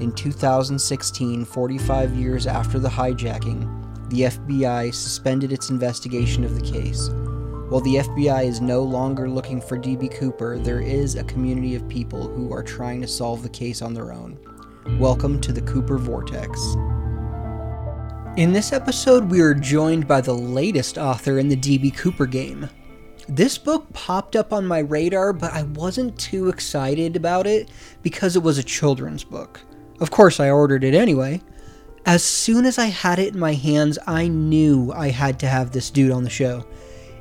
In 2016, 45 years after the hijacking, the FBI suspended its investigation of the case. While the FBI is no longer looking for DB Cooper, there is a community of people who are trying to solve the case on their own. Welcome to the Cooper Vortex. In this episode, we are joined by the latest author in the DB Cooper game. This book popped up on my radar, but I wasn't too excited about it because it was a children's book. Of course, I ordered it anyway. As soon as I had it in my hands, I knew I had to have this dude on the show.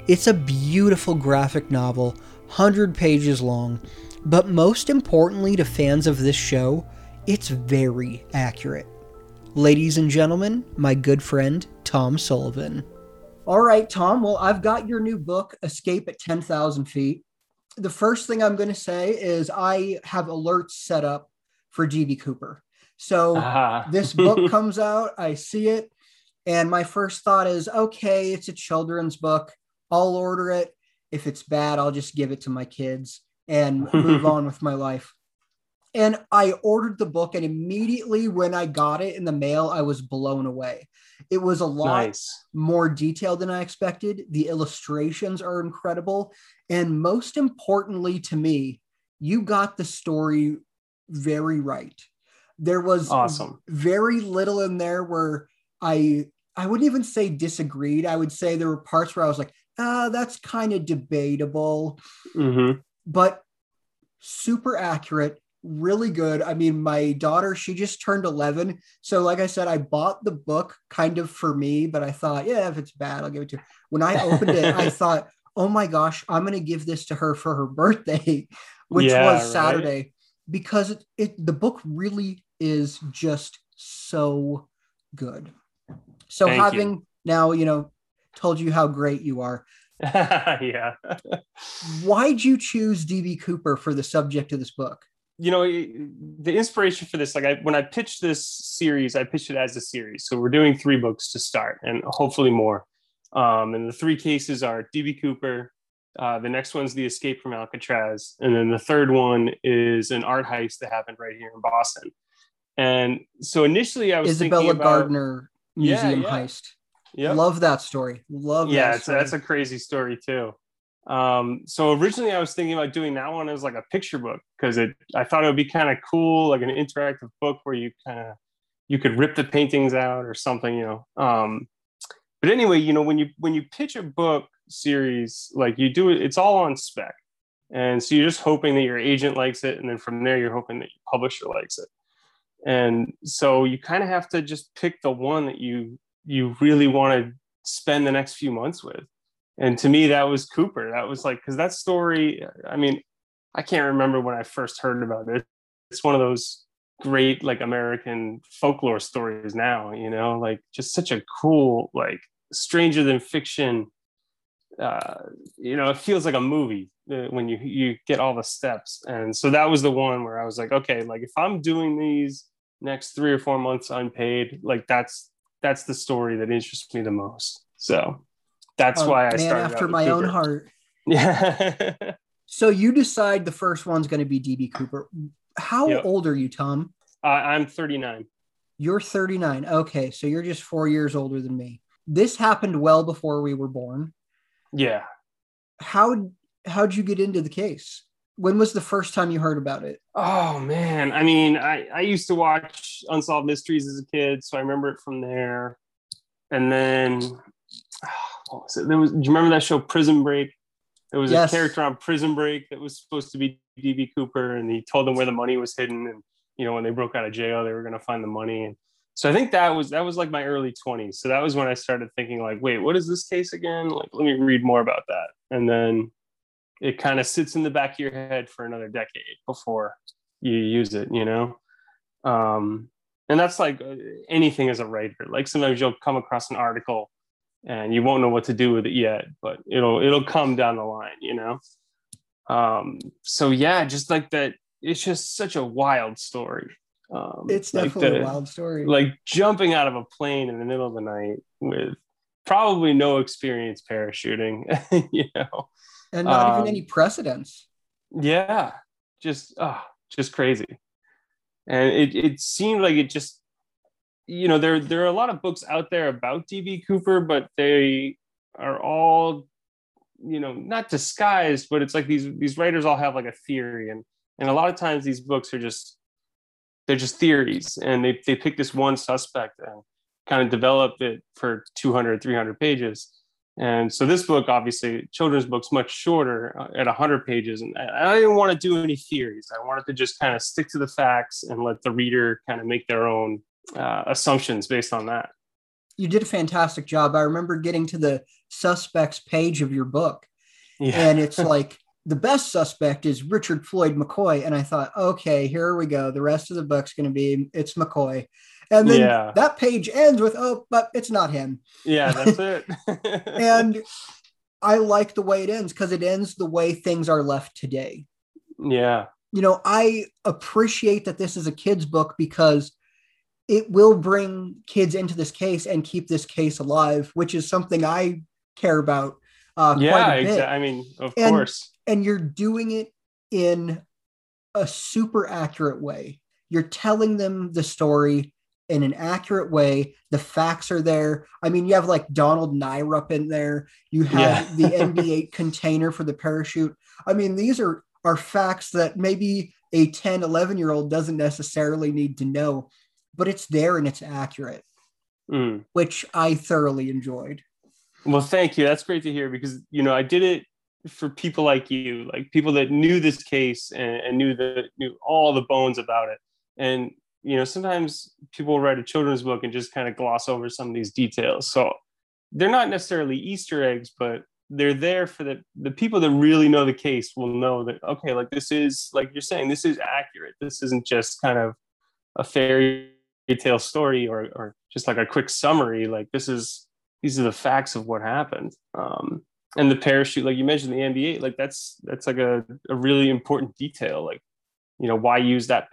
It's a beautiful graphic novel, 100 pages long, but most importantly to fans of this show, it's very accurate. Ladies and gentlemen, my good friend, Tom Sullivan. All right, Tom. Well, I've got your new book, Escape at 10,000 Feet. The first thing I'm going to say is I have alerts set up for DB Cooper. So uh-huh. this book comes out, I see it, and my first thought is okay, it's a children's book. I'll order it. If it's bad, I'll just give it to my kids and move on with my life. And I ordered the book, and immediately when I got it in the mail, I was blown away. It was a lot nice. more detailed than I expected. The illustrations are incredible. And most importantly to me, you got the story very right. There was awesome. very little in there where I I wouldn't even say disagreed. I would say there were parts where I was like, uh, that's kind of debatable, mm-hmm. but super accurate, really good. I mean, my daughter, she just turned 11. So, like I said, I bought the book kind of for me, but I thought, yeah, if it's bad, I'll give it to her. When I opened it, I thought, oh my gosh, I'm going to give this to her for her birthday, which yeah, was Saturday, right? because it, it, the book really is just so good. So, Thank having you. now, you know, told you how great you are. yeah. Why'd you choose DB Cooper for the subject of this book? You know, the inspiration for this, like I, when I pitched this series, I pitched it as a series. So we're doing three books to start and hopefully more. Um, and the three cases are DB Cooper. Uh, the next one's The Escape from Alcatraz. And then the third one is an art heist that happened right here in Boston. And so initially I was Isabella about, Gardner museum yeah, yeah. heist. Yep. Love that story. Love yeah, that story. that's a crazy story too. Um, so originally I was thinking about doing that one as like a picture book because it I thought it would be kind of cool, like an interactive book where you kind of you could rip the paintings out or something, you know. Um, but anyway, you know, when you when you pitch a book series, like you do it, it's all on spec. And so you're just hoping that your agent likes it, and then from there you're hoping that your publisher likes it. And so you kind of have to just pick the one that you you really want to spend the next few months with. And to me, that was Cooper. That was like, because that story, I mean, I can't remember when I first heard about it. It's one of those great, like, American folklore stories now, you know, like just such a cool, like, stranger than fiction. Uh, you know, it feels like a movie uh, when you you get all the steps. And so that was the one where I was like, okay, like if I'm doing these next three or four months unpaid, like that's that's the story that interests me the most. So that's oh, why I man started after my Cooper. own heart. Yeah. so you decide the first one's going to be DB Cooper. How yep. old are you, Tom? Uh, I'm 39. You're 39. Okay, so you're just four years older than me. This happened well before we were born. Yeah. How how'd you get into the case? when was the first time you heard about it? Oh man, I mean, I, I used to watch Unsolved Mysteries as a kid, so I remember it from there. And then, what was it? There was. Do you remember that show Prison Break? There was yes. a character on Prison Break that was supposed to be DB Cooper, and he told them where the money was hidden. And you know, when they broke out of jail, they were going to find the money. And so I think that was that was like my early 20s. So that was when I started thinking like, wait, what is this case again? Like, let me read more about that. And then it kind of sits in the back of your head for another decade before you use it, you know? Um, and that's like uh, anything as a writer like sometimes you'll come across an article and you won't know what to do with it yet but it'll it'll come down the line you know um so yeah just like that it's just such a wild story um it's definitely like the, a wild story. like jumping out of a plane in the middle of the night with probably no experience parachuting you know? And not um, even any precedence yeah just uh just crazy. And it, it seemed like it just you know there there are a lot of books out there about db cooper but they are all you know not disguised but it's like these these writers all have like a theory. And and a lot of times these books are just they're just theories and they, they pick this one suspect and kind of develop it for 200 300 pages and so this book, obviously, children's book's much shorter uh, at 100 pages. And I didn't want to do any theories. I wanted to just kind of stick to the facts and let the reader kind of make their own uh, assumptions based on that. You did a fantastic job. I remember getting to the suspects page of your book, yeah. and it's like the best suspect is Richard Floyd McCoy. And I thought, okay, here we go. The rest of the book's going to be it's McCoy. And then yeah. that page ends with, oh, but it's not him. Yeah, that's it. and I like the way it ends because it ends the way things are left today. Yeah. You know, I appreciate that this is a kid's book because it will bring kids into this case and keep this case alive, which is something I care about. Uh, yeah, exactly. I mean, of and, course. And you're doing it in a super accurate way. You're telling them the story in an accurate way. The facts are there. I mean, you have like Donald Nyrop in there. You have yeah. the NB8 container for the parachute. I mean, these are are facts that maybe a 10, 11 year old doesn't necessarily need to know, but it's there and it's accurate, mm. which I thoroughly enjoyed. Well, thank you. That's great to hear because, you know, I did it for people like you, like people that knew this case and, and knew the knew all the bones about it. And you know sometimes people write a children's book and just kind of gloss over some of these details. So they're not necessarily easter eggs but they're there for the the people that really know the case will know that okay like this is like you're saying this is accurate. This isn't just kind of a fairy tale story or or just like a quick summary. Like this is these are the facts of what happened. Um and the parachute like you mentioned the NB8 like that's that's like a, a really important detail like you know why use that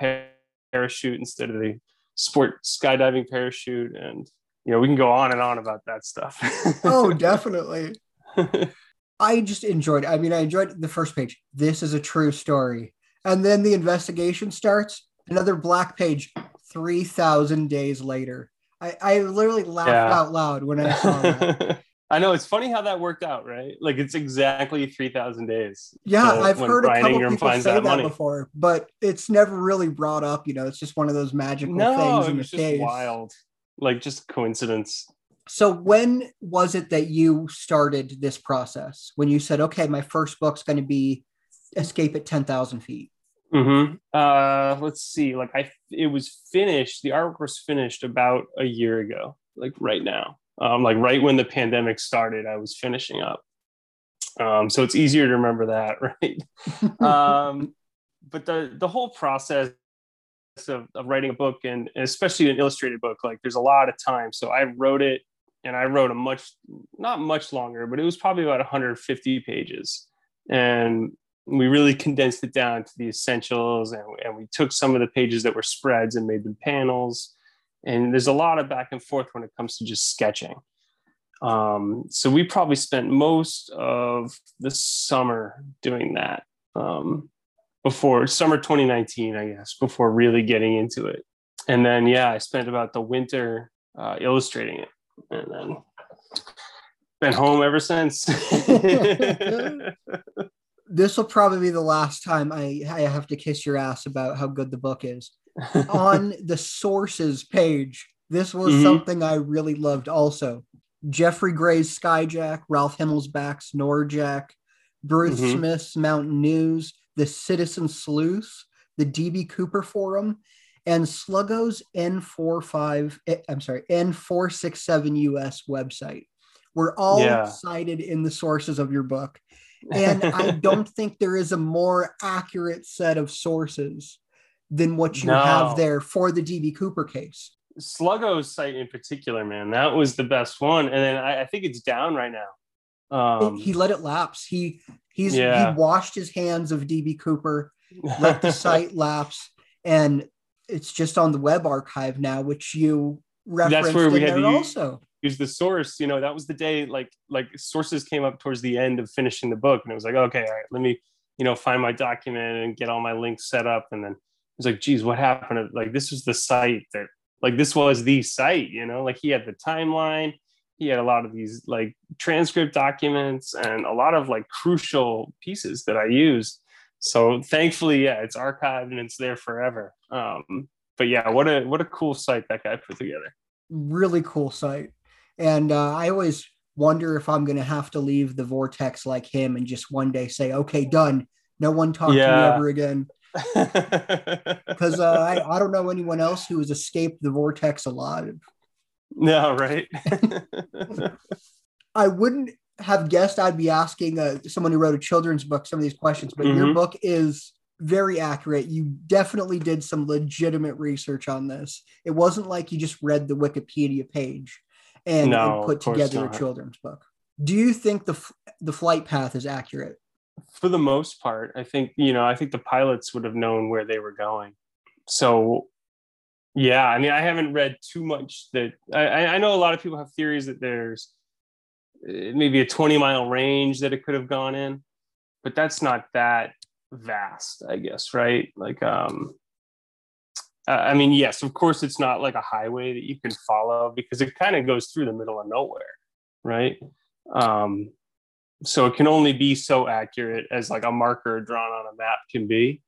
parachute instead of the sport skydiving parachute? And you know we can go on and on about that stuff. Oh definitely. I just enjoyed it. i mean i enjoyed the first page. This is a true story. And then the investigation starts another black page 3000 days later. I, I literally laughed yeah. out loud when i saw that I know it's funny how that worked out, right? Like it's exactly three thousand days. Yeah, so I've heard Brian a couple Ingram people say that, that before, but it's never really brought up. You know, it's just one of those magical no, things in the just case. Wild, like just coincidence. So when was it that you started this process? When you said, "Okay, my first book's going to be Escape at ten thousand feet." Hmm. Uh, let's see. Like I, it was finished. The artwork was finished about a year ago. Like right now um, like right when the pandemic started, I was finishing up. Um, so it's easier to remember that, right? um, but the the whole process of, of writing a book and, and especially an illustrated book, like there's a lot of time. So I wrote it and I wrote a much not much longer, but it was probably about 150 pages. And we really condensed it down to the essentials and, and we took some of the pages that were spreads and made them panels and there's a lot of back and forth when it comes to just sketching. Um, so we probably spent most of the summer doing that um, before summer 2019 i guess before really getting into it. And then yeah i spent about the winter uh, illustrating it. And then been home ever since. This will probably be the last time I, I have to kiss your ass about how good the book is on the sources page. This was mm-hmm. something I really loved also. Geoffrey Gray's Skyjack, Ralph Himmelsbach's Norjak, Bruce mm-hmm. Smith's Mountain News, the Citizen Sleuth, the DB Cooper Forum, and Sluggo's N45, eh, I'm sorry, N467 US website were all yeah. cited in the sources of your book. And I don't think there is a more accurate set of sources than what you No. have there for the DB Cooper case. Sluggo's site in particular, man, that was the best one. And then I, I think it's down right now. Um, he let it lapse. He he's Yeah. he washed his hands of DB Cooper, let the site lapse, and it's just on the web archive now, which you referenced That's where we had to also. use the source you know that was the day like like sources came up towards the end of finishing the book and it was like okay all right let me you know find my document and get all my links set up and then it was like geez what happened? Like this was the site that like this was the site you know? Like he had the timeline. He had a lot of these like transcript documents and a lot of like crucial pieces that i used. So thankfully yeah it's archived and it's there forever. Um but yeah what a what a cool site that guy put together. Really cool site, and uh, I always wonder if I'm going to have to leave the vortex like him and just one day say, "Okay, done. No one talk to me ever again." Because uh, I I don't know anyone else who has escaped the vortex alive. no, right? I wouldn't have guessed I'd be asking uh, someone who wrote a children's book some of these questions, but your Mhm. book is very accurate. You definitely did some legitimate research on this. It wasn't like you just read the Wikipedia page and, No, and put together not. a children's book. Do you think the the flight path is accurate? For the most part, I think you know. I think the pilots would have known where they were going. So, yeah. I mean, I haven't read too much. That I, I know a lot of people have theories that there's uh, maybe a 20 mile range that it could have gone in, but that's not that vast, I guess, right? Like, um, I mean, yes, of course, it's not like a highway that you can follow because it kind of goes through the middle of nowhere, right? Um, so it can only be so accurate as like a marker drawn on a map can be.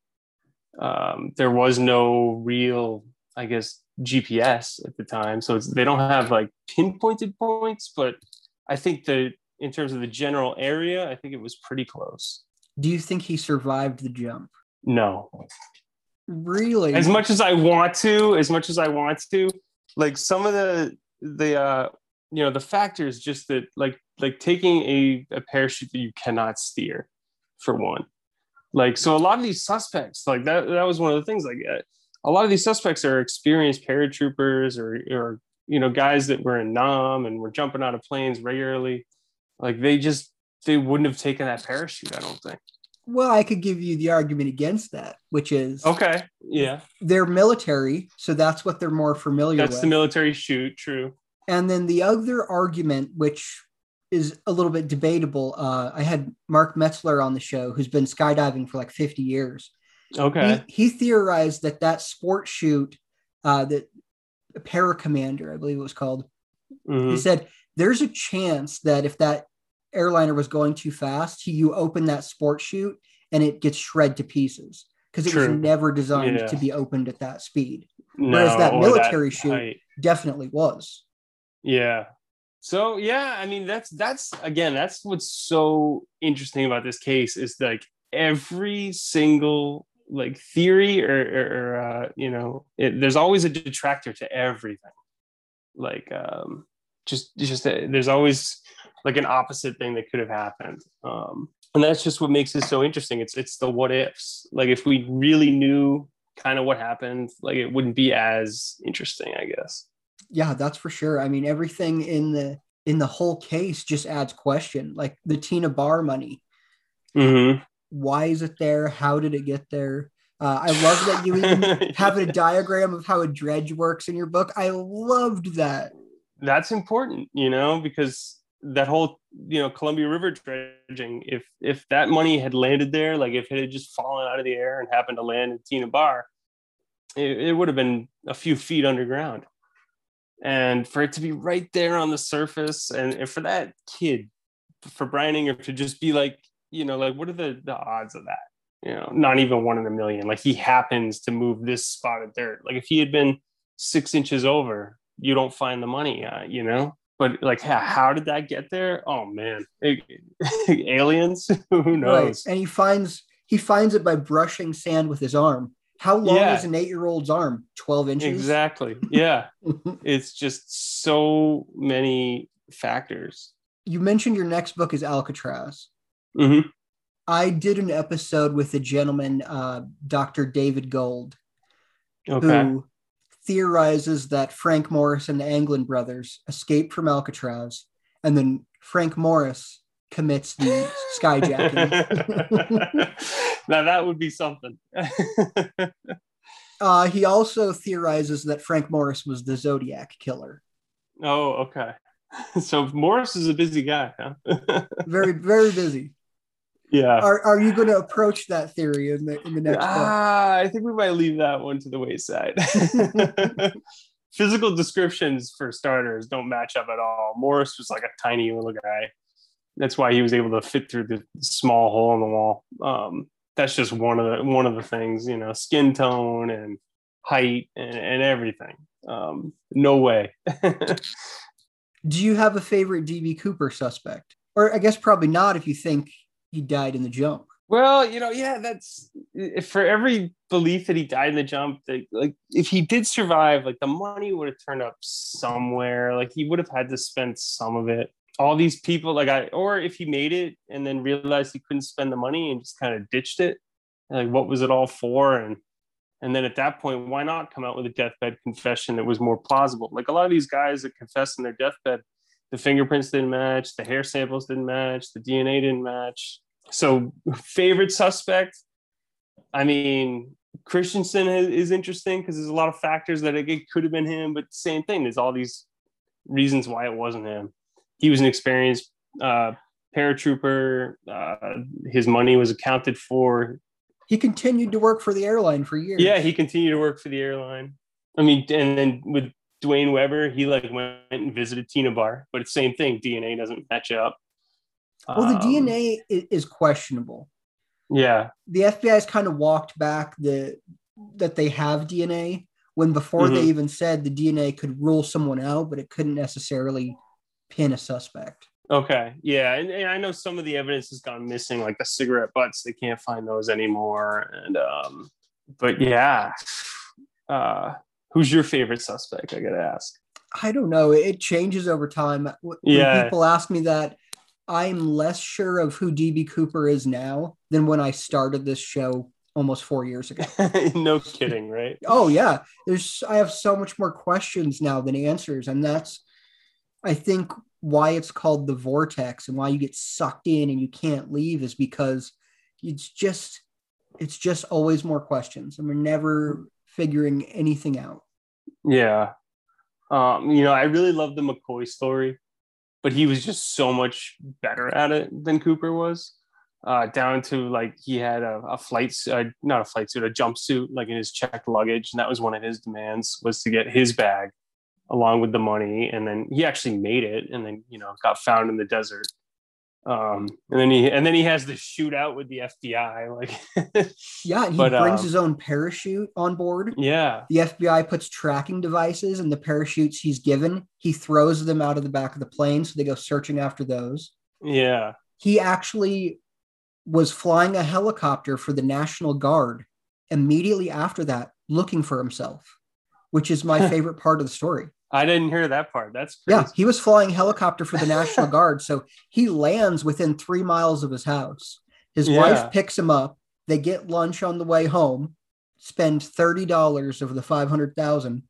Um, there was no real, I guess, GPS at the time, so it's, they don't have like pinpointed points, but I think that in terms of the general area, I think it was pretty close. Do you think he survived the jump? No, Really? as much as I want to, as much as I want to, like some of the the uh you know the factors just that like like taking a, a parachute that you cannot steer for one. Like so a lot of these suspects like that that was one of the things like uh, a lot of these suspects are experienced paratroopers or or you know guys that were in nam and were jumping out of planes regularly. Like they just they wouldn't have taken that parachute i don't think. Well, I could give you the argument against that, which is okay yeah. they're military, so that's what they're more familiar that's with. the military chute true. And then the other argument, which is a little bit debatable, uh, I had Mark Metzler on the show, who's been skydiving for like 50 years. okay He, he theorized that that sport chute, uh, that para commander, I believe it was called, Mhm. he said there's a chance that if that airliner was going too fast, you open that sport chute and it gets shred to pieces because it was never designed Yeah. to be opened at that speed. no, Whereas that military chute- height. Definitely was. Yeah. So yeah, I mean that's that's again that's what's so interesting about this case is like every single like theory or, or, or uh, you know it, there's always a detractor to everything. Like um, just just uh, there's always like an opposite thing that could have happened. Um, and that's just what makes it so interesting. It's it's the what ifs. Like if we really knew kind of what happened, like it wouldn't be as interesting, I guess. Yeah that's for sure i mean everything in the in the whole case just adds question like the tena bar money Mm-hmm. why is it there how did it get there uh, i love that you even have a diagram of how a dredge works in your book i loved that That's important, you know, because that whole you know Columbia River dredging. If if that money had landed there, like if it had just fallen out of the air and happened to land in Tena Bar, it, it would have been a few feet underground. And for it to be right there on the surface, and, and for that kid, for Brian Ingram to just be like, you know, like what are the the odds of that? You know, not even one in a million. Like he happens to move this spot of dirt. Like if he had been six inches over, you don't find the money, uh, you know? But like, how, how did that get there? Oh man, It- aliens? Who right knows? and he finds he finds it by brushing sand with his arm how long Yeah. is an eight-year-old's arm 12 inches Exactly. Yeah. it's just so many factors. you mentioned your next book is alcatraz hmm I did an episode with a gentleman, uh, Dr. David Gold, Okay. who theorizes that Frank Morris and the Anglin brothers escaped from Alcatraz, and then Frank Morris commits the skyjacking. now that would be something. uh, he also theorizes that Frank Morris was the Zodiac killer. oh, okay. So Morris is a busy guy, huh? Very, very busy. yeah. Are, are you going to approach that theory in the in the next book? Ah, I think we might leave that one to the wayside. Physical descriptions, for starters, don't match up at all. Morris was like a tiny little guy. That's why he was able to fit through the small hole in the wall. Um, that's just one of the one of the things, you know, skin tone and height and, and everything. Um, no way. Do you have a favorite DB Cooper suspect? Or I guess probably not if you think he died in the jump. Well, you know, yeah, that's if for every belief that he died in the jump, that, like if he did survive, like the money would have turned up somewhere. Like he would have had to spend some of it. All these people, like I, or if he made it and then realized he couldn't spend the money and just kind of ditched it, like what was it all for? And and then at that point, why not come out with a deathbed confession that was more plausible? Like a lot of these guys that confess in their deathbed, the fingerprints didn't match, the hair samples didn't match, the DNA didn't match so favorite suspect i mean christiansen is, interesting because there's a lot of factors that it could have been him but same thing there's all these reasons why it wasn't him he was an experienced uh, paratrooper uh, his money was accounted for He continued to work for the airline for years. yeah he continued to work for the airline i mean and then with duane weber he like went and visited tena bar but it's same thing dna doesn't match up Well, the Um, DNA is questionable. yeah The FBI has kind of walked back the that they have DNA when before they Mhm. even said the DNA could rule someone out, but it couldn't necessarily pin a suspect. Okay. Yeah. And, and I know some of the evidence has gone missing, like the cigarette butts. They can't find those anymore. And um, but yeah. Uh who's your favorite suspect? I gotta ask. I don't know. It changes over time. When Yeah. people ask me that, I'm less sure of who DB Cooper is now than when I started this show almost four years ago. no kidding, right? Oh yeah, there's I have so much more questions now than answers, and that's I think why it's called the vortex and why you get sucked in and you can't leave is because it's just it's just always more questions and we're never figuring anything out. Yeah. Um, you know, I really love the McCoy story, but he was just so much better at it than Cooper was. Uh, down to like he had a, a flight, uh, not a flight suit, a jumpsuit, like in his checked luggage, and that was one of his demands was to get his bag along with the money, and then he actually made it, and then you know got found in the desert. Um, and then he and then he has the shootout with the FBI, like Yeah, he But, brings um, his own parachute on board. yeah, The FBI puts tracking devices and the parachutes he's given, he throws them out of the back of the plane so they go searching after those. yeah, he actually was flying a helicopter for the National Guard immediately after that, looking for himself, which is my favorite part of the story. I didn't hear that part. That's crazy. Yeah, he was flying helicopter for the National Guard. So he lands within three miles of his house. His Yeah. wife picks him up. They get lunch on the way home, spend $30 of the 500,000.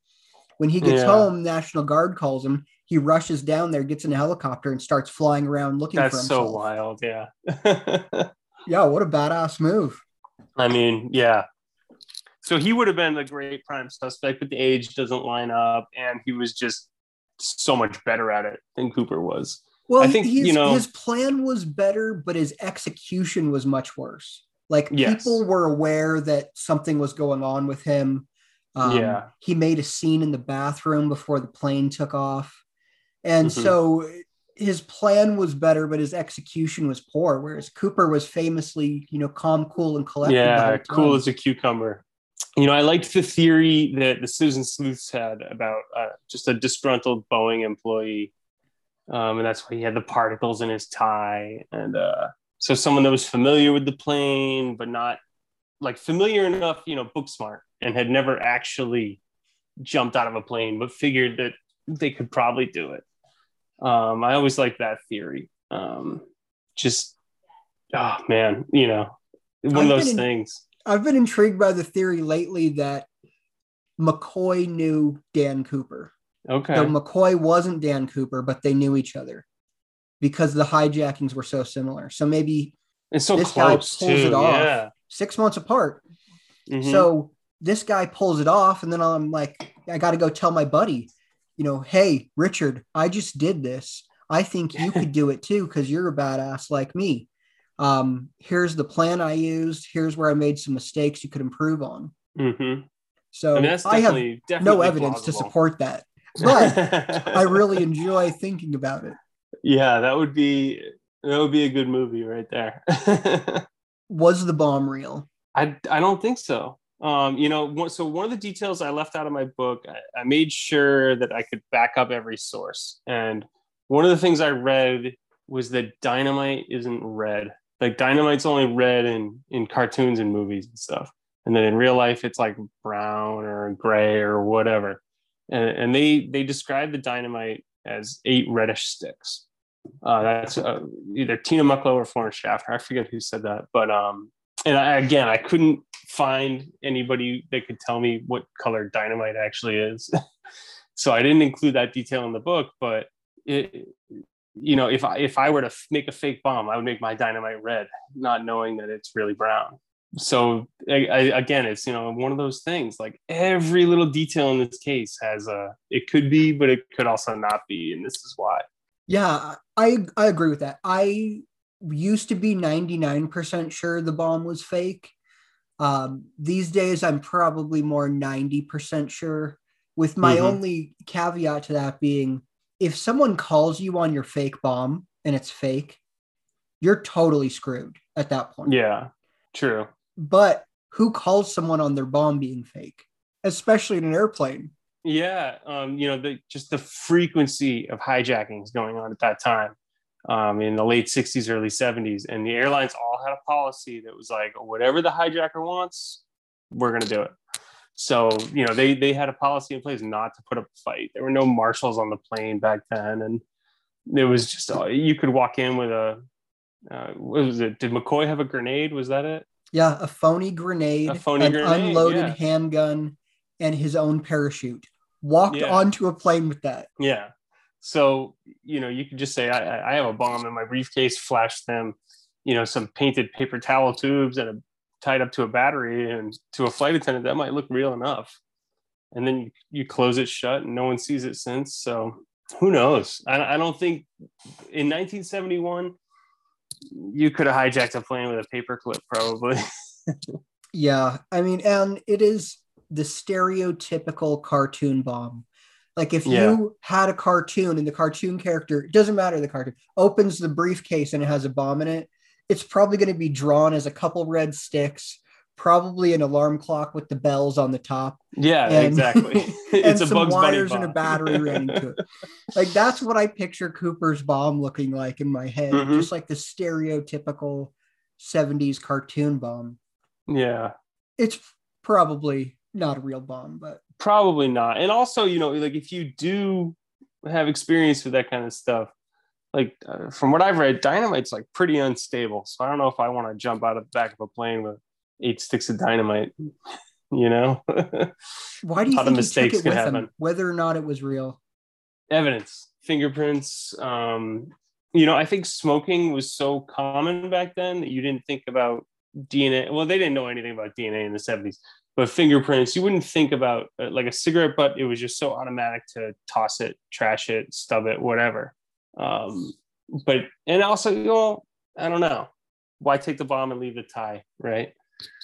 When he gets Yeah. home, National Guard calls him. He rushes down there, gets in a helicopter, and starts flying around looking for That's himself. so wild. Yeah. Yeah, what a badass move. I mean, yeah. So he would have been the great prime suspect, but the age doesn't line up, and he was just so much better at it than Cooper was. Well, I think, his, you know- his plan was better, but his execution was much worse. Like Yes. people were aware that something was going on with him. Um, Yeah. He made a scene in the bathroom before the plane took off. And Mhm. so his plan was better, but his execution was poor. Whereas Cooper was famously, you know, calm, cool, and collected. yeah, cool as a cucumber. You know, I liked the theory that the Citizen Sleuths had about uh, just a disgruntled Boeing employee, um, and that's why he had the particles in his tie, and uh, so someone that was familiar with the plane, but not like familiar enough, you know, book smart, and had never actually jumped out of a plane, but figured that they could probably do it. Um, I always like that theory. Um, just, oh man, you know, one of those in- things. I've been intrigued by the theory lately that McCoy knew Dan Cooper. Okay. So McCoy wasn't Dan Cooper, but they knew each other because the hijackings were so similar. So maybe it's so this guy pulls too. it off. Yeah. six months apart. Mhm. So this guy pulls it off, and then I'm like, I got to go tell my buddy, you know, hey, Richard, I just did this. I think you could do it too because you're a badass like me. Um, here's the plan I used. Here's where I made some mistakes you could improve on. Mhm. So I have no evidence to support that, but I really enjoy thinking about it. yeah, that would be that would be a good movie right there. Was the bomb real? I I don't think so. Um, you know, so one of the details I left out of my book, I, I made sure that I could back up every source. And one of the things I read was that dynamite isn't red. Like dynamite's only red in in cartoons and movies and stuff. And then in real life, it's like brown or gray or whatever. And, and they they describe the dynamite as eight reddish sticks. Uh, that's uh, either Tina Mucklow or Florence Schaffner. I forget who said that, but um, and I, again, I couldn't find anybody that could tell me what color dynamite actually is. so I didn't include that detail in the book, but it, you know, if I if I were to make a fake bomb, I would make my dynamite red, not knowing that it's really brown. So I, I, again, it's you know one of those things. Like every little detail in this case has a. It could be, but it could also not be, and this is why. Yeah, I I agree with that. I used to be 99% sure the bomb was fake. Um, these days I'm probably more 90% sure, with my Mhm. only caveat to that being if someone calls you on your fake bomb and it's fake, you're totally screwed at that point. Yeah, true. But who calls someone on their bomb being fake, especially in an airplane? Yeah, um, you know, the just the frequency of hijackings going on at that time um, in the late 60s, early 70s. And the airlines all had a policy that was like, whatever the hijacker wants, we're going to do it. So, you know, they, they had a policy in place not to put up a fight. There were no marshals on the plane back then. And it was just, uh, you could walk in with a, uh, what was it? Did McCoy have a grenade? Was that it? Yeah, a phony grenade, A phony an grenade, unloaded yeah. handgun, and his own parachute. Walked Yeah. onto a plane with that. Yeah. So, you know, you could just say, I, I- I have a bomb in my briefcase, flash them, you know, some painted paper towel tubes and a, tied up to a battery and to a flight attendant. That might look real enough. And then you, you close it shut and no one sees it since. So who knows? I, I don't think in 1971, you could have hijacked a plane with a paper clip, probably. Yeah, I mean, and it is the stereotypical cartoon bomb. Like if Yeah. you had a cartoon and the cartoon character, it doesn't matter the cartoon, opens the briefcase and it has a bomb in it, it's probably going to be drawn as a couple red sticks, probably an alarm clock with the bells on the top, yeah, And- exactly. and it's a some Bugs wires and a battery running to it. Like that's what I picture Cooper's bomb looking like in my head, Mhm. just like the stereotypical 70s cartoon bomb. yeah. It's probably not a real bomb, but probably not and also you know like if you do have experience with that kind of stuff like uh, from what i've read dynamite's like pretty unstable so i don't know if i want to jump out of the back of a plane with eight sticks of dynamite you know why do you think he mistakes took it with him, happen. whether or not it was real? evidence fingerprints um you know i think smoking was so common back then that you didn't think about dna well they didn't know anything about dna in the 70s but fingerprints you wouldn't think about uh, like a cigarette butt it was just so automatic to toss it trash it stub it whatever um but and also you know i don't know why take the bomb and leave the tie right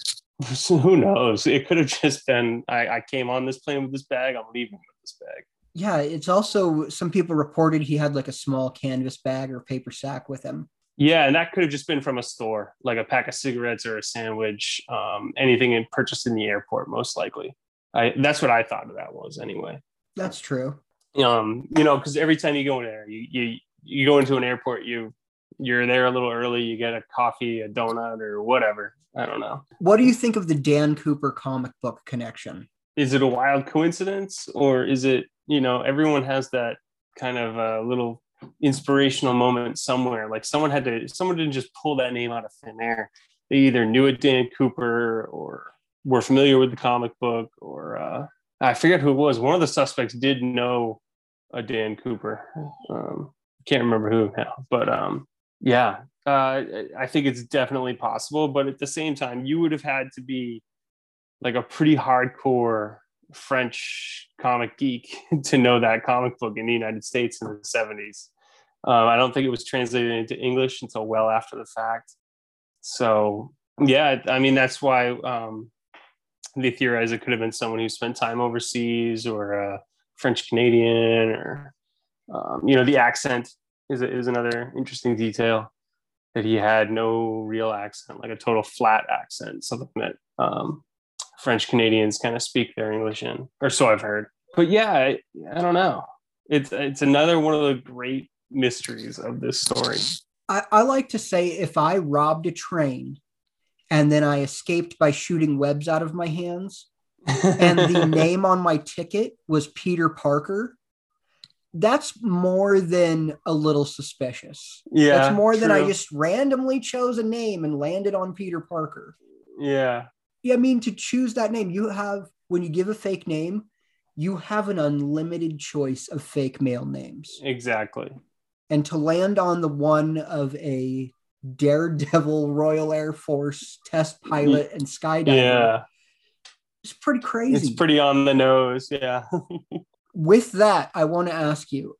so who knows it could have just been I, I came on this plane with this bag i'm leaving with this bag Yeah, it's also some people reported he had like a small canvas bag or paper sack with him. Yeah, and that could have just been from a store, like a pack of cigarettes or a sandwich, um, anything in, purchased in the airport, most likely. I that's what I thought of that was anyway. That's true. Um, you know, because every time you go in there, you you you go into an airport, you you're there a little early, you get a coffee, a donut, or whatever. I don't know. What do you think of the Dan Cooper comic book connection? Is it a wild coincidence, or is it you know everyone has that kind of uh, little inspirational moment somewhere? Like someone had to, someone didn't just pull that name out of thin air. They either knew it Dan Cooper or were familiar with the comic book, or uh, I forget who it was. One of the suspects did know a Dan Cooper. Um, can't remember who now, but um, yeah, uh, I think it's definitely possible. But at the same time, you would have had to be like a pretty hardcore French comic geek to know that comic book in the United States in the 70s. Um, I don't think it was translated into English until well after the fact. So, yeah, I mean, that's why um, they theorize it could have been someone who spent time overseas or a French Canadian or, um, you know, the accent is, is another interesting detail that he had no real accent, like a total flat accent, something that um, French Canadians kind of speak their English in, or so I've heard. But yeah, I, I don't know. It's it's another one of the great mysteries of this story. I, I like to say if I robbed a train and then I escaped by shooting webs out of my hands, and the name on my ticket was Peter Parker, that's more than a little suspicious. Yeah. That's more than I just randomly chose a name and landed on Peter Parker. Yeah. Yeah, I mean, to choose that name, you have, when you give a fake name, you have an unlimited choice of fake male names. Exactly. And to land on the one of a daredevil Royal Air Force test pilot and skydiver Yeah. is pretty crazy. It's pretty on the nose. Yeah. with that, I want to ask you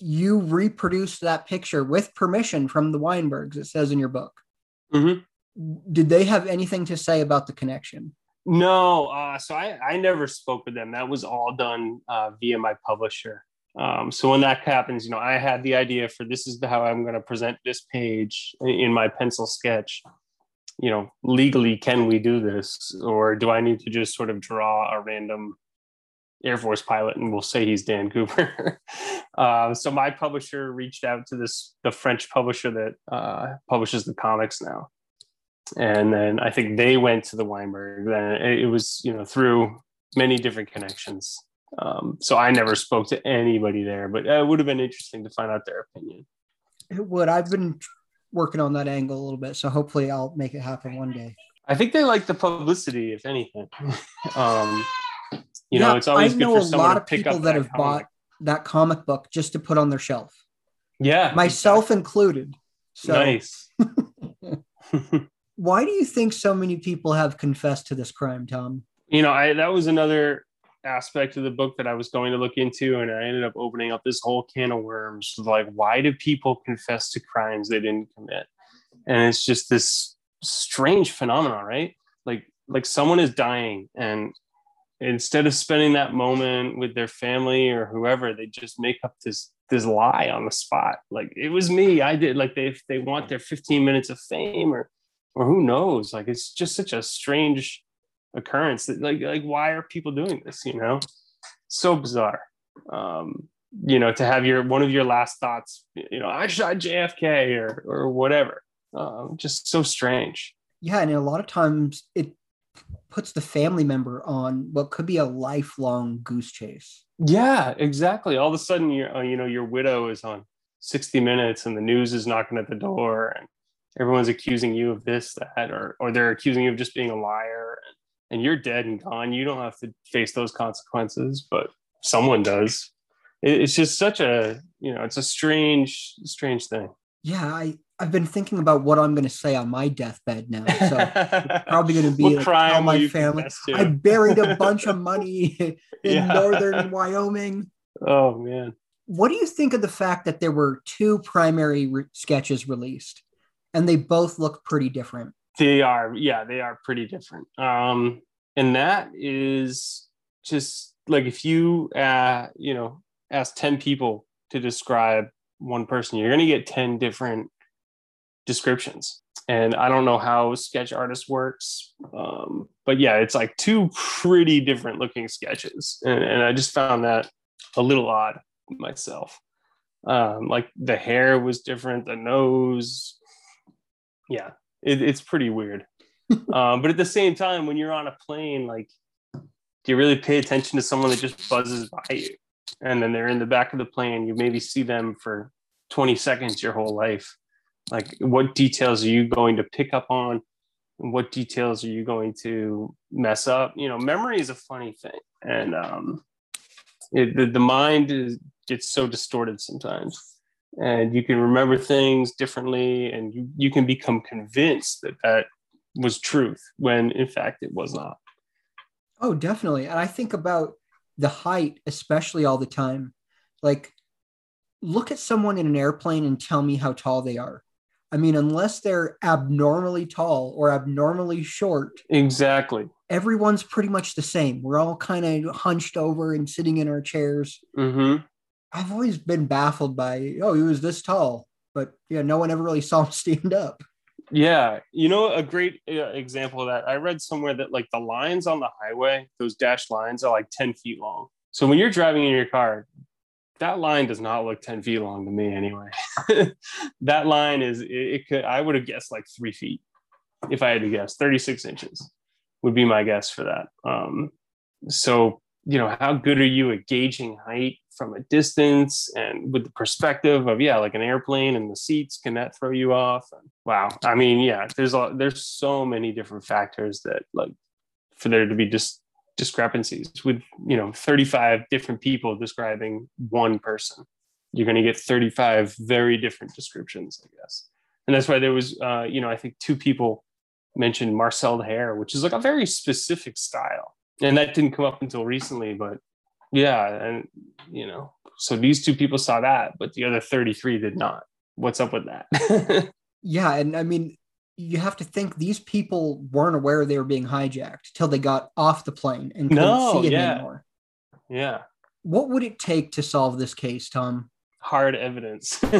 you reproduced that picture with permission from the Weinbergs, it says in your book. Mhm. Did they have anything to say about the connection? No, uh, so I, I never spoke with them. That was all done uh, via my publisher. Um, so when that happens, you know, I had the idea for this is how I'm going to present this page in, in my pencil sketch. You know, legally, can we do this, or do I need to just sort of draw a random Air Force pilot and we'll say he's Dan Cooper? uh, so my publisher reached out to this the French publisher that uh, publishes the comics now and then I think they went to the Weinberg. Then it was you know through many different connections. Um, so I never spoke to anybody there, but it would have been interesting to find out their opinion. It would. I've been working on that angle a little bit, so hopefully I'll make it happen one day. I think they like the publicity, if anything. um, you know, it's always I good for a someone lot to of pick people up that that have comic. bought that comic book just to put on their shelf, Yeah, myself included. So, nice. why do you think so many people have confessed to this crime, Tom? you know, I that was another aspect of the book that I was going to look into, and I ended up opening up this whole can of worms. Like, why do people confess to crimes they didn't commit? And it's just this strange phenomenon, right? Like, like someone is dying, and instead of spending that moment with their family or whoever, they just make up this this lie on the spot. Like, it was me, I did. Like, they they want their 15 minutes of fame, or or who knows? Like, it's just such a strange occurrence that like like why are people doing this you know? So bizarre. Um you know to have your one of your last thoughts you know i shot jfk or or whatever. Um just so strange. Yeah, and a lot of times it puts the family member on what could be a lifelong goose chase. yeah exactly. All of a sudden your uh, you know your widow is on 60 minutes and the news is knocking at the door and everyone's accusing you of this that or or they're accusing you of just being a liar and, and you're dead and gone you don't have to face those consequences but someone does it's just such a you know it's a strange strange thing Yeah, I I've been thinking about what I'm going to say on my deathbed now. So probably going to be like, tell my family? I buried a bunch of money in Yeah. northern Wyoming. oh man What do you think of the fact that there were two primary re- sketches released, and they both look pretty different? They are, yeah, they are pretty different. Um, and that is just like if you, uh, you know, ask 10 people to describe one person, you're going to get 10 different descriptions. And I don't know how sketch artist works. Um, but yeah, it's like two pretty different looking sketches. And, and I just found that a little odd myself. Um, like the hair was different, the nose. Yeah, it, it's pretty weird. um, but at the same time, when you're on a plane, like, do you really pay attention to someone that just buzzes by you? And then they're in the back of the plane. You maybe see them for 20 seconds your whole life. Like, what details are you going to pick up on what details are you going to mess up you know memory is a funny thing and um it, the, the mind is gets so distorted sometimes and you can remember things differently and you, you can become convinced that that was truth when in fact it was not Oh, definitely. And I think about the height, especially all the time. Like, look at someone in an airplane and tell me how tall they are. I mean, unless they're abnormally tall or abnormally short, exactly everyone's pretty much the same. We're all kind of hunched over and sitting in our chairs. mm-hmm. I've always been baffled by, oh, he was this tall, but yeah, no one ever really saw him stand up. Yeah, you know a great uh, example of that. I read somewhere that like the lines on the highway, those dashed lines are like ten feet long. So when you're driving in your car, that line does not look ten feet long to me anyway. that line is it, it could I would have guessed like three feet if I had to guess. Thirty six inches would be my guess for that. Um, so you know how good are you at gauging height from a distance and with the perspective of yeah like an airplane and the seats can that throw you off? And, wow. I mean yeah there's a there's so many different factors that like for there to be just discrepancies with you know 35 different people describing one person. You're going to get 35 very different descriptions i guess. And that's why there was uh you know i think two people mentioned marcel hair which is like a very specific style and that didn't come up until recently but yeah and you know so these two people saw that but the other 33 did not what's up with that Yeah. And I mean, you have to think these people weren't aware they were being hijacked till they got off the plane and couldn't No, see it yeah. anymore. yeah What would it take to solve this case, Tom? hard evidence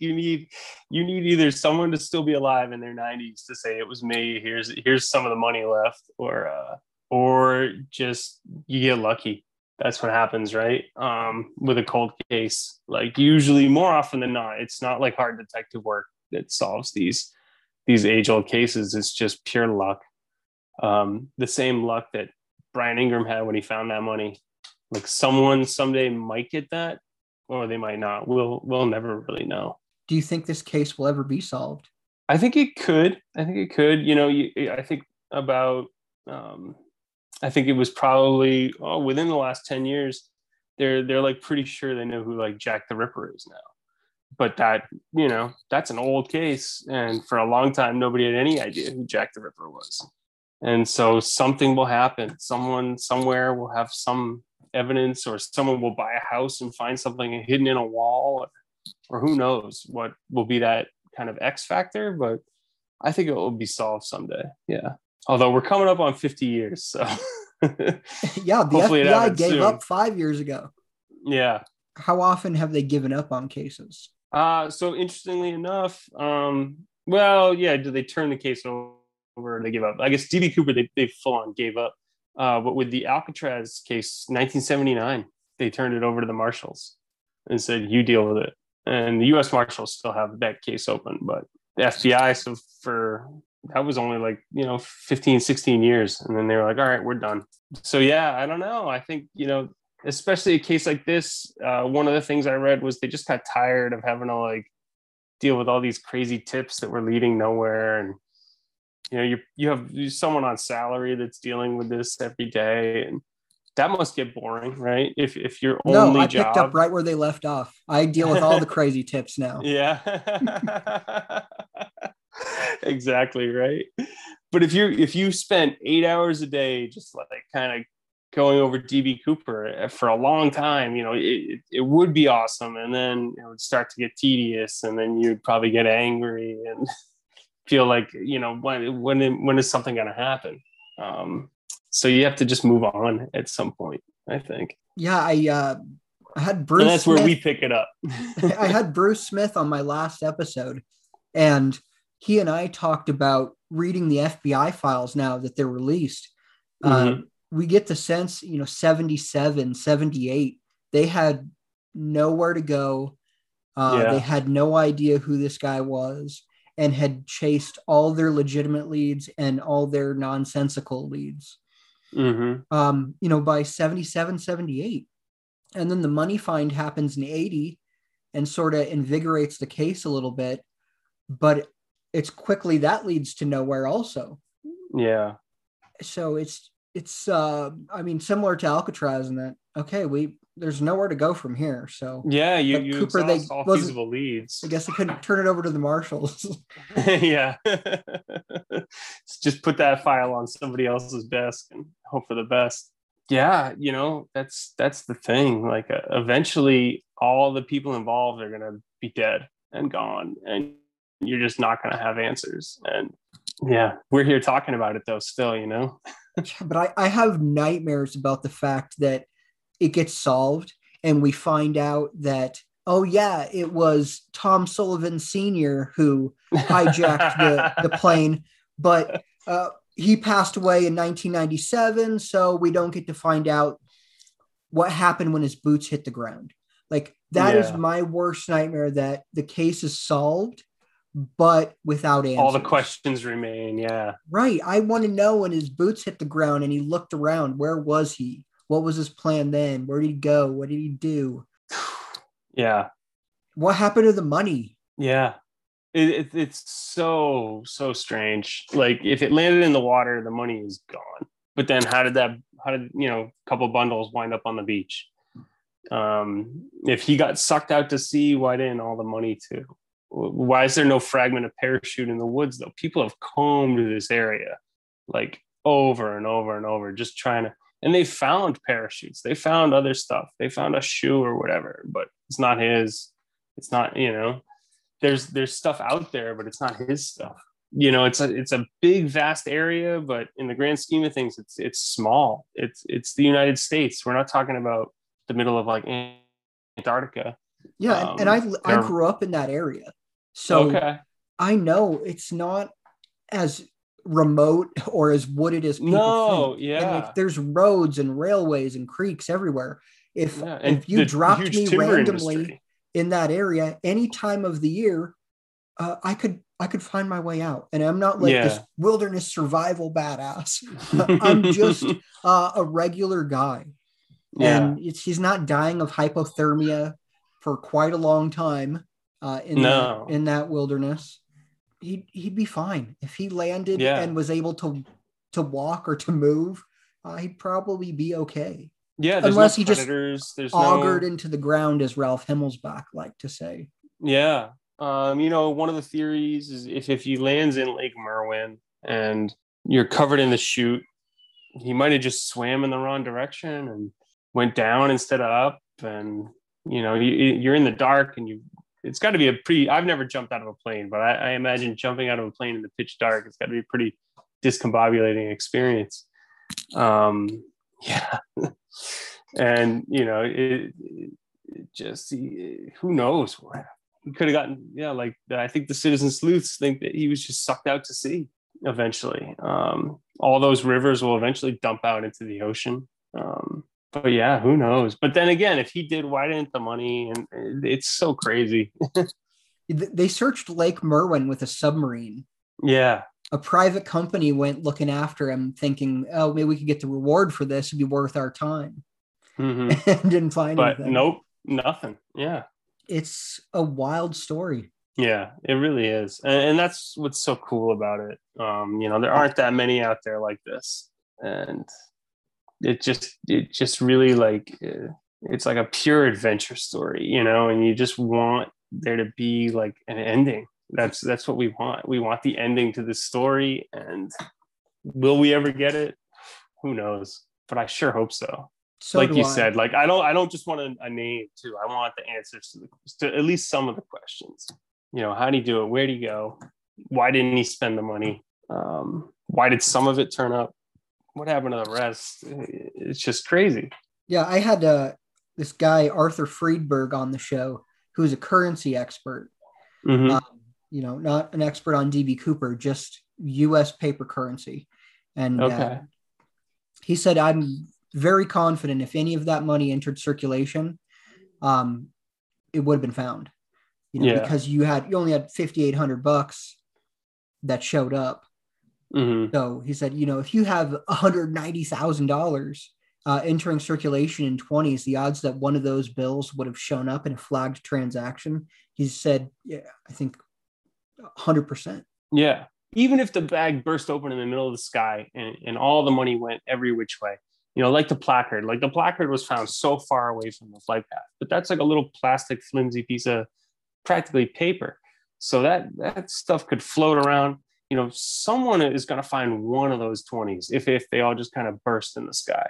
you need you need either someone to still be alive in their 90s to say it was me here's here's some of the money left or uh or just you get lucky that's what happens right um with a cold case like usually more often than not it's not like hard detective work that solves these these age old cases it's just pure luck um the same luck that brian ingram had when he found that money like someone someday might get that or they might not we'll we'll never really know Do you think this case will ever be solved? I think it could. I think it could. You know, you, I think about. Um, I think it was probably oh, within the last ten years. They're they're like pretty sure they know who like Jack the Ripper is now, but that you know that's an old case, and for a long time nobody had any idea who Jack the Ripper was, and so something will happen. Someone somewhere will have some evidence, or someone will buy a house and find something hidden in a wall, or who knows what will be that kind of X factor, but I think it will be solved someday. Yeah. Although we're coming up on 50 years. So yeah, the Hopefully FBI gave soon. up five years ago. yeah. How often have they given up on cases? Uh, so interestingly enough, um, well, yeah, do they turn the case over or they give up? I guess DB Cooper, they, they full on gave up. Uh, but with the Alcatraz case, 1979, they turned it over to the marshals and said, you deal with it. And the US Marshals still have that case open, but the FBI, so for that was only like, you know, 15, 16 years. And then they were like, all right, we're done. So, yeah, I don't know. I think, you know, especially a case like this, uh, one of the things I read was they just got tired of having to like deal with all these crazy tips that were leading nowhere. And, you know, you, you have someone on salary that's dealing with this every day. And that must get boring, right? If, if your No, only I job. picked up right where they left off. I deal with all the crazy tips now. Yeah. exactly right. But if you if you spent eight hours a day just like kind of going over DB Cooper eh, for a long time, you know, it, it would be awesome. And then it would start to get tedious and then you'd probably get angry and feel like, you know, when when when is something gonna happen? Um, so you have to just move on at some point, I think. Yeah, I uh, I had Bruce. and that's where Smith- we pick it up. I had Bruce Smith on my last episode, and he and I talked about reading the FBI files now that they're released. Uh, Mhm. we get the sense, you know, 77, 78, they had nowhere to go. Uh, Yeah. They had no idea who this guy was and had chased all their legitimate leads and all their nonsensical leads Mhm. um, you know, by 77, 78. And then the money find happens in 80 and sort of invigorates the case a little bit. But it's quickly that leads to nowhere also. Yeah. So it's it's uh I mean similar to Alcatraz in that okay we there's nowhere to go from here. So Yeah, you, you Cooper, they all feasible leads. I guess they couldn't turn it over to the marshals. yeah. Just put that file on somebody else's desk and hope for the best. Yeah, you know, that's that's the thing. Like uh, eventually all the people involved are going to be dead and gone and you're just not going to have answers. And yeah, we're here talking about it though still, you know. but I, I have nightmares about the fact that it gets solved and we find out that oh yeah it was tom sullivan senior who hijacked the, the plane but uh, he passed away in 1997 so we don't get to find out what happened when his boots hit the ground like that is Yeah. my worst nightmare that the case is solved but without answers. all the questions remain. Yeah. Right. I want to know when his boots hit the ground and he looked around. Where was he? What was his plan then? Where did he go? What did he do? Yeah. What happened to the money? Yeah. It, it, it's so, so strange. Like if it landed in the water, the money is gone. But then how did that, how did, you know, a couple bundles wind up on the beach? Um, if he got sucked out to sea, why didn't all the money too? Why is there no fragment of parachute in the woods though? People have combed this area like over and over and over, just trying to, and they found parachutes. They found other stuff. They found a shoe or whatever, but it's not his. It's not, you know, there's there's stuff out there, but it's not his stuff. You know, it's a it's a big, vast area, but in the grand scheme of things, it's it's small. It's it's the United States. We're not talking about the middle of like Antarctica. Yeah, and- and I Um, I grew up in that area, so okay. I know it's not as remote or as wooded as people No, think. yeah. Like, there's roads and railways and creeks everywhere. If Yeah, if you dropped me randomly industry. in that area any time of the year, uh, I could I could find my way out. And I'm not like this wilderness survival badass. I'm just uh, a regular guy, yeah, and it's, he's not dying of hypothermia for quite a long time uh, in No. that, in that wilderness. He'd he'd be fine if he landed Yeah. and was able to to walk or to move. Uh, he'd probably be okay. yeah. Unless no he just predators. there's Augured no, into the ground, as Ralph Himmelsbach liked to say. Yeah. Um, you know, one of the theories is if, if he lands in Lake Merwin and you're covered in the chute, he might have just swam in the wrong direction and went down instead of up. And, you know, you, you're in the dark and you, it's got to be a pretty, I've never jumped out of a plane, but I, I imagine jumping out of a plane in the pitch dark, it's got to be a pretty discombobulating experience. Um, yeah. and, you know, it, it just, who knows he could have gotten yeah like i think the citizen sleuths think that he was just sucked out to sea eventually um, all those rivers will eventually dump out into the ocean um, but yeah who knows but then again if he did why didn't the money and it's so crazy They searched Lake Merwin with a submarine. yeah A private company went looking after him, thinking, "Oh, maybe we could get the reward for this. It'd be worth our time." Mhm. and didn't find but anything. nope nothing yeah It's a wild story. yeah it really is and, and that's what's so cool about it um, you know there aren't that many out there like this and it just it just really like uh, it's like a pure adventure story you know and you just want there to be like an ending. That's that's what we want. We want the ending to the story and will we ever get it? Who knows? But i sure hope so. So like you I. said like i don't i don't just want a, a name too. I want the answers to, the, to at least some of the questions. You know how do you do it? Where do you go? Why didn't he spend the money? Um, why did some of it turn up what happened to the rest it's just crazy Yeah, I had uh, this guy Arthur Friedberg on the show, who's a currency expert. Mhm. um, you know, not an expert on DB Cooper, just U.S. paper currency. And uh, he said, I'm very confident if any of that money entered circulation, um, it would have been found. You know, Yeah. because you had you only had 5,800 bucks that showed up. Mhm. So he said, you know, if you have $190,000 uh, entering circulation in 20s, the odds that one of those bills would have shown up in a flagged transaction, he said, yeah, I think 100%. Yeah. Even if the bag burst open in the middle of the sky and, and all the money went every which way, you know, like the placard, like the placard was found so far away from the flight path, but that's like a little plastic flimsy piece of practically paper. So that that stuff could float around. You know, someone is going to find one of those 20s if, if they all just kind of burst in the sky.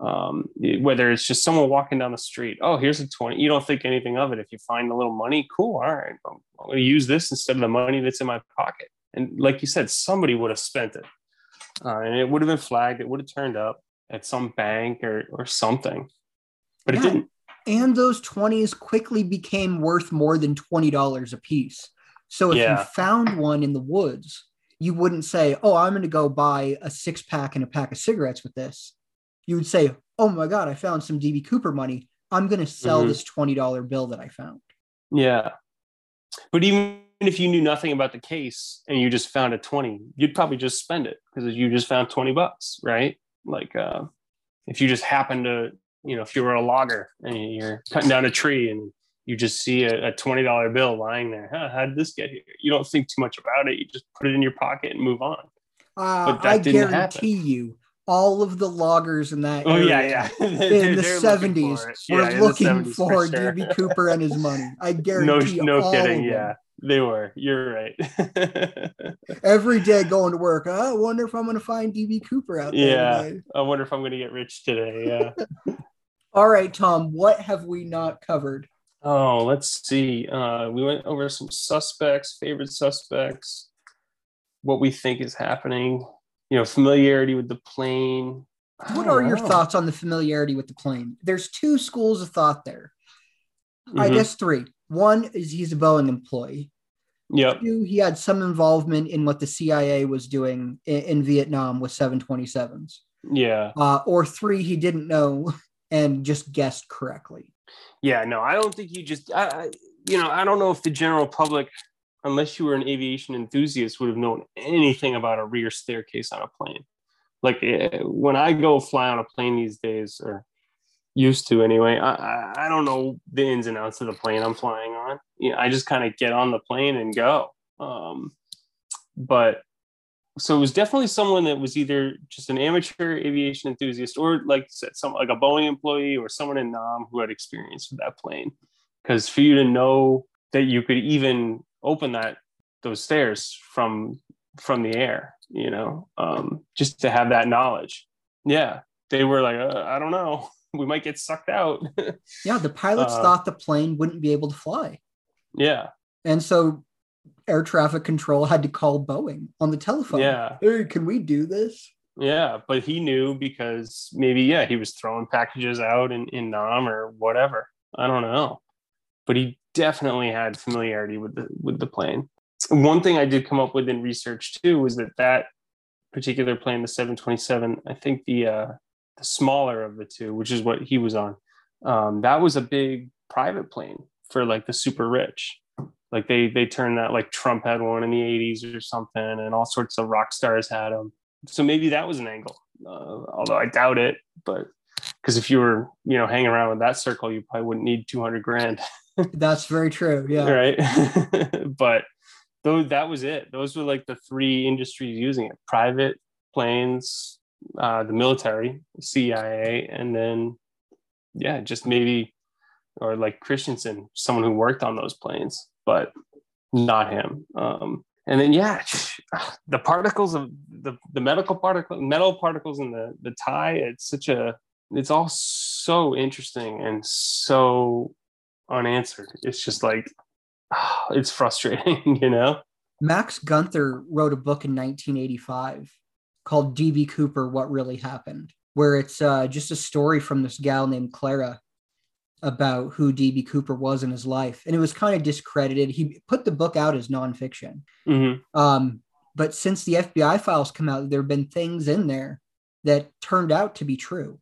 Um, whether it's just someone walking down the street, oh, here's a 20. You don't think anything of it. If you find a little money, cool. All right. I'm, I'm going to use this instead of the money that's in my pocket. And like you said, somebody would have spent it. Uh, and it would have been flagged. It would have turned up at some bank or, or something. But Yeah. it didn't. And those 20s quickly became worth more than $20 a piece. So if Yeah. you found one in the woods, you wouldn't say, Oh, I'm going to go buy a six pack and a pack of cigarettes with this. You would say, Oh my God, I found some DB Cooper money. I'm going to sell Mhm. this $20 bill that I found. Yeah. But even if you knew nothing about the case and you just found a 20, you'd probably just spend it because you just found 20 bucks, right? Like uh, if you just happen to, you know, if you were a logger and you're cutting down a tree and you just see a, a $20 bill lying there, huh, how did this get here? You don't think too much about it. You just put it in your pocket and move on. Uh, I guarantee you, all of the loggers in that Oh, yeah, area yeah. in the 70s were looking for, sure. DB Cooper and his money. I No, guarantee no all kidding. Yeah, they were. You're right. Every day going to work. "Oh, I wonder if I'm going to find DB Cooper out there Yeah. today. I wonder if I'm going to get rich today. Yeah. All right, Tom, what have we not covered? Oh, let's see. Uh, we went over some suspects, favorite suspects, what we think is happening. You know, familiarity with the plane. What are your know. thoughts on the familiarity with the plane? There's two schools of thought there. I Mhm. guess three. One is he's a Boeing employee. Yep. Two, he had some involvement in what the CIA was doing in, in Vietnam with 727s. Yeah. Uh, or three, he didn't know and just guessed correctly. Yeah. No, I don't think you just. I, you know, I don't know if the general public, unless you were an aviation enthusiast, would have known anything about a rear staircase on a plane. Like eh, when I go fly on a plane these days, or used to anyway. I, I, I don't know the ins and outs of the plane I'm flying on. You know, I just kind of get on the plane and go. Um, but so it was definitely someone that was either just an amateur aviation enthusiast or like said, some like a Boeing employee or someone in Nam who had experience with that plane. Because for you to know that you could even open that those stairs from from the air, you know, um, just to have that knowledge. Yeah, they were like, uh, I don't know, we might get sucked out. Yeah, the pilots Uh, thought the plane wouldn't be able to fly. yeah, And so air traffic control had to call Boeing on the telephone. yeah, Hey, can we do this? yeah. But he knew because maybe yeah, he was throwing packages out in in Nam or whatever. I don't know, but he definitely had familiarity with the with the plane. One thing I did come up with in research too was that that particular plane, the 727, I think the uh, the smaller of the two, which is what he was on, um, that was a big private plane for like the super rich. Like they they turned that like Trump had one in the 80s or something, and all sorts of rock stars had them. So maybe that was an angle, uh, although I doubt it. But because if you were you know hanging around with that circle, you probably wouldn't need 200 grand That's very true. Yeah. right but though that was it those were like the three industries using it private planes uh, the military cia and then yeah just maybe or like christiansen someone who worked on those planes but not him um, and then yeah the particles of the, the medical particle metal particles in the the tie it's such a it's all so interesting and so unanswered. It's just like it's frustrating, you know. Max Gunther wrote a book in 1985 called DB Cooper What Really Happened, where it's uh, just a story from this gal named Clara about who DB Cooper was in his life. And it was kind of discredited. He put the book out as nonfiction. Mhm. Um, but since the FBI files come out, there have been things in there that turned out to be true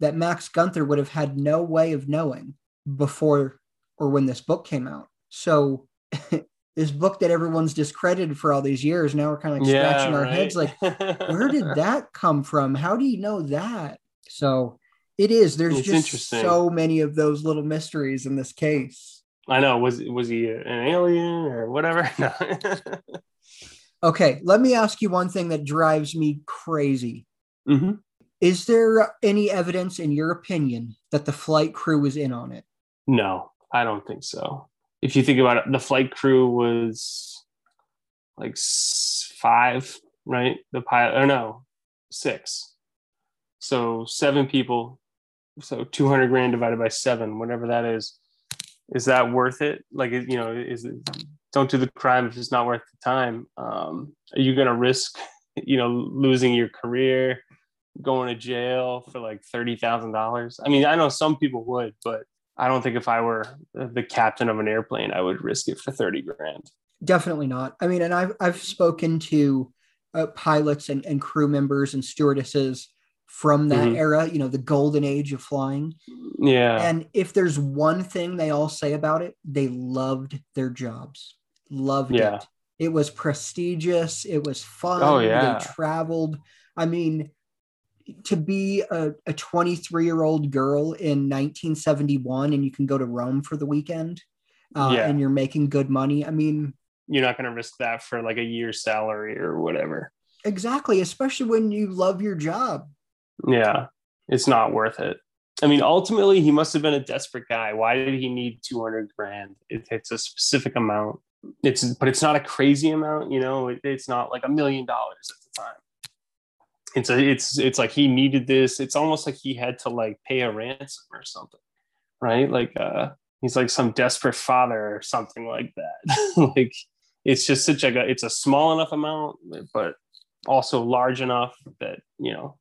that Max Gunther would have had no way of knowing before or when this book came out. So this book that everyone's discredited for all these years, now we're kind of like scratching our heads like, where did that come from? How do you know that? So it is. There's It's just so many of those little mysteries in this case. I know. Was was he an alien or whatever? No. Okay, let me ask you one thing that drives me crazy. hmm Is there any evidence, in your opinion, that the flight crew was in on it? No, I don't think so. If you think about it, the flight crew was like five, right? The pilot, or no, six. So seven people. So 200 grand divided by seven, whatever that is. Is that worth it? Like, you know, is it, don't do the crime if it's not worth the time. Um, are you going to risk, you know, losing your career, going to jail for like $30,000? I mean, I know some people would, but I don't think if I were the captain of an airplane, I would risk it for 30 grand. Definitely not. I mean, and I've I've spoken to uh, pilots and, and crew members and stewardesses from that Mhm. era, you know, the golden age of flying. Yeah. And if there's one thing they all say about it, they loved their jobs. Loved Yeah. it. It was prestigious. It was fun. Oh, yeah. They traveled. I mean, to be a, a 23 year old girl in 1971 and you can go to Rome for the weekend uh, Yeah. and you're making good money. I mean, You're not going to risk that for like a year's salary or whatever. exactly, especially when you love your job. Yeah. It's not worth it. I mean, ultimately, he must have been a desperate guy. Why did he need 200 grand? It, it's a specific amount. It's, but it's not a crazy amount, you know, it, it's not like a million dollars at the time. It's a, it's, it's like he needed this. It's almost like he had to like pay a ransom or something, right? Like, uh, he's like some desperate father or something like that. like, it's just such a, it's a small enough amount, but also large enough that, you know,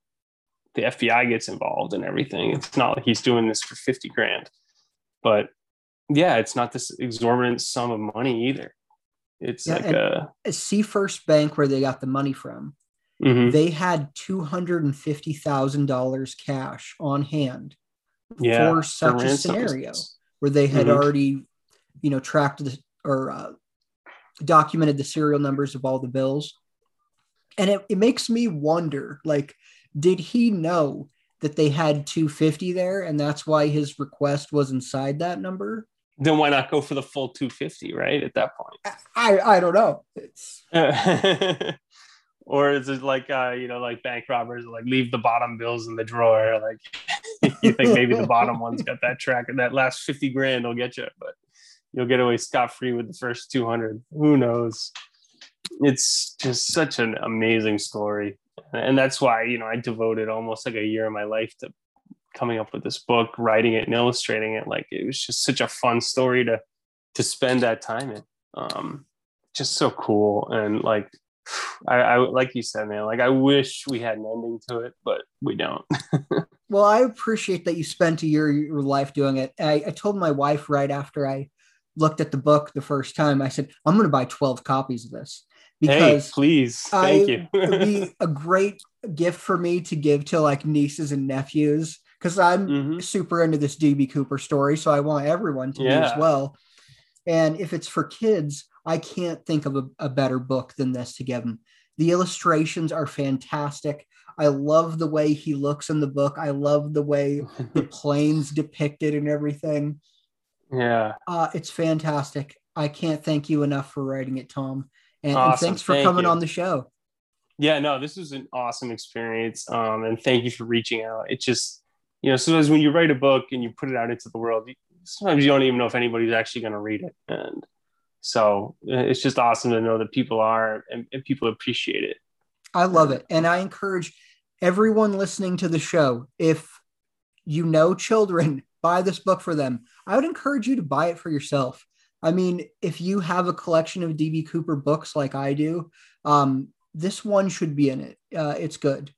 the FBI gets involved and everything. It's not like he's doing this for 50 grand. But yeah, it's not this exorbitant sum of money either. It's Yeah, like and- a At Seafirst Bank, where they got the money from, mhm. they had $250,000 cash on hand yeah for such a scenario where they had Mhm. already, you know, tracked the, or uh, documented the serial numbers of all the bills. And it, it makes me wonder, like, did he know that they had 250 there and that's why his request was inside that number? Then why not go for the full 250, right? At that point. I, I don't know. It's or is it like uh, you know, like bank robbers like leave the bottom bills in the drawer? Like you think maybe the bottom one's got that track and that last 50 grand will get you, but you'll get away scot-free with the first 200. Who knows? It's just such an amazing story. And that's why, you know, I devoted almost like a year of my life to coming up with this book, writing it and illustrating it. Like it was just such a fun story to to spend that time in. Um, just so cool and like I, I like you said, man. Like I wish we had an ending to it, but we don't. Well, I appreciate that you spent a year of your life doing it. I, I told my wife right after I looked at the book the first time, I said, I'm going to buy 12 copies of this hey, because please, I, thank you. it would be a great gift for me to give to like nieces and nephews because I'm Mhm. super into this DB Cooper story. So I want everyone to be as well. And if it's for kids, I can't think of a, a better book than this to give them. The illustrations are fantastic. I love the way he looks in the book. I love the way the planes depicted and everything. yeah. Uh, it's fantastic. I can't thank you enough for writing it, Tom. And, and thanks for Thank coming you. on the show. Yeah, no, this was an awesome experience. Um, and thank you for reaching out. It just, you know, sometimes when you write a book and you put it out into the world, sometimes you don't even know if anybody's actually going to read it. And so uh, it's just awesome to know that people are and, and people appreciate it. I love it. And I encourage everyone listening to the show, if you know children, buy this book for them. I would encourage you to buy it for yourself. I mean, if you have a collection of DB Cooper books like I do, um, this one should be in it. Uh, it's good.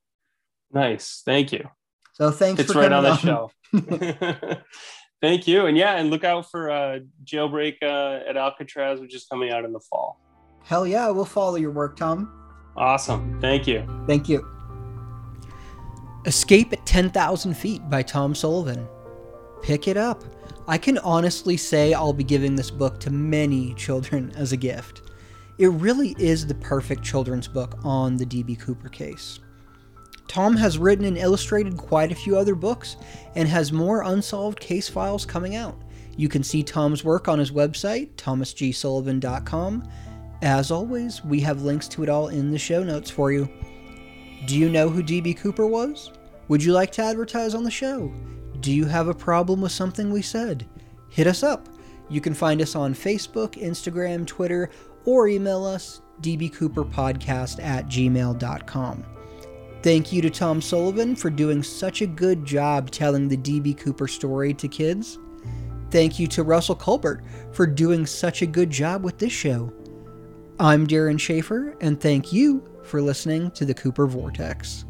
Nice. Thank you. So thanks It's for right on the shelf. Thank you. And yeah, and look out for uh, Jailbreak uh, at Alcatraz, which is coming out in the fall. Hell yeah, we'll follow your work, Tom. Awesome. Thank you. Thank you. Escape at 10,000 Feet by Tom Sullivan. Pick it up. I can honestly say I'll be giving this book to many children as a gift. It really is the perfect children's book on the D.B. Cooper case. Tom has written and illustrated quite a few other books and has more unsolved case files coming out. You can see Tom's work on his website, thomasgsullivan.com. As always, we have links to it all in the show notes for you. Do you know who DB Cooper was? Would you like to advertise on the show? Do you have a problem with something we said? Hit us up. You can find us on Facebook, Instagram, Twitter, or email us dbcooperpodcast at gmail.com. Thank you to Tom Sullivan for doing such a good job telling the DB Cooper story to kids. Thank you to Russell Colbert for doing such a good job with this show. I'm Darren Schaefer, and thank you for listening to the Cooper Vortex.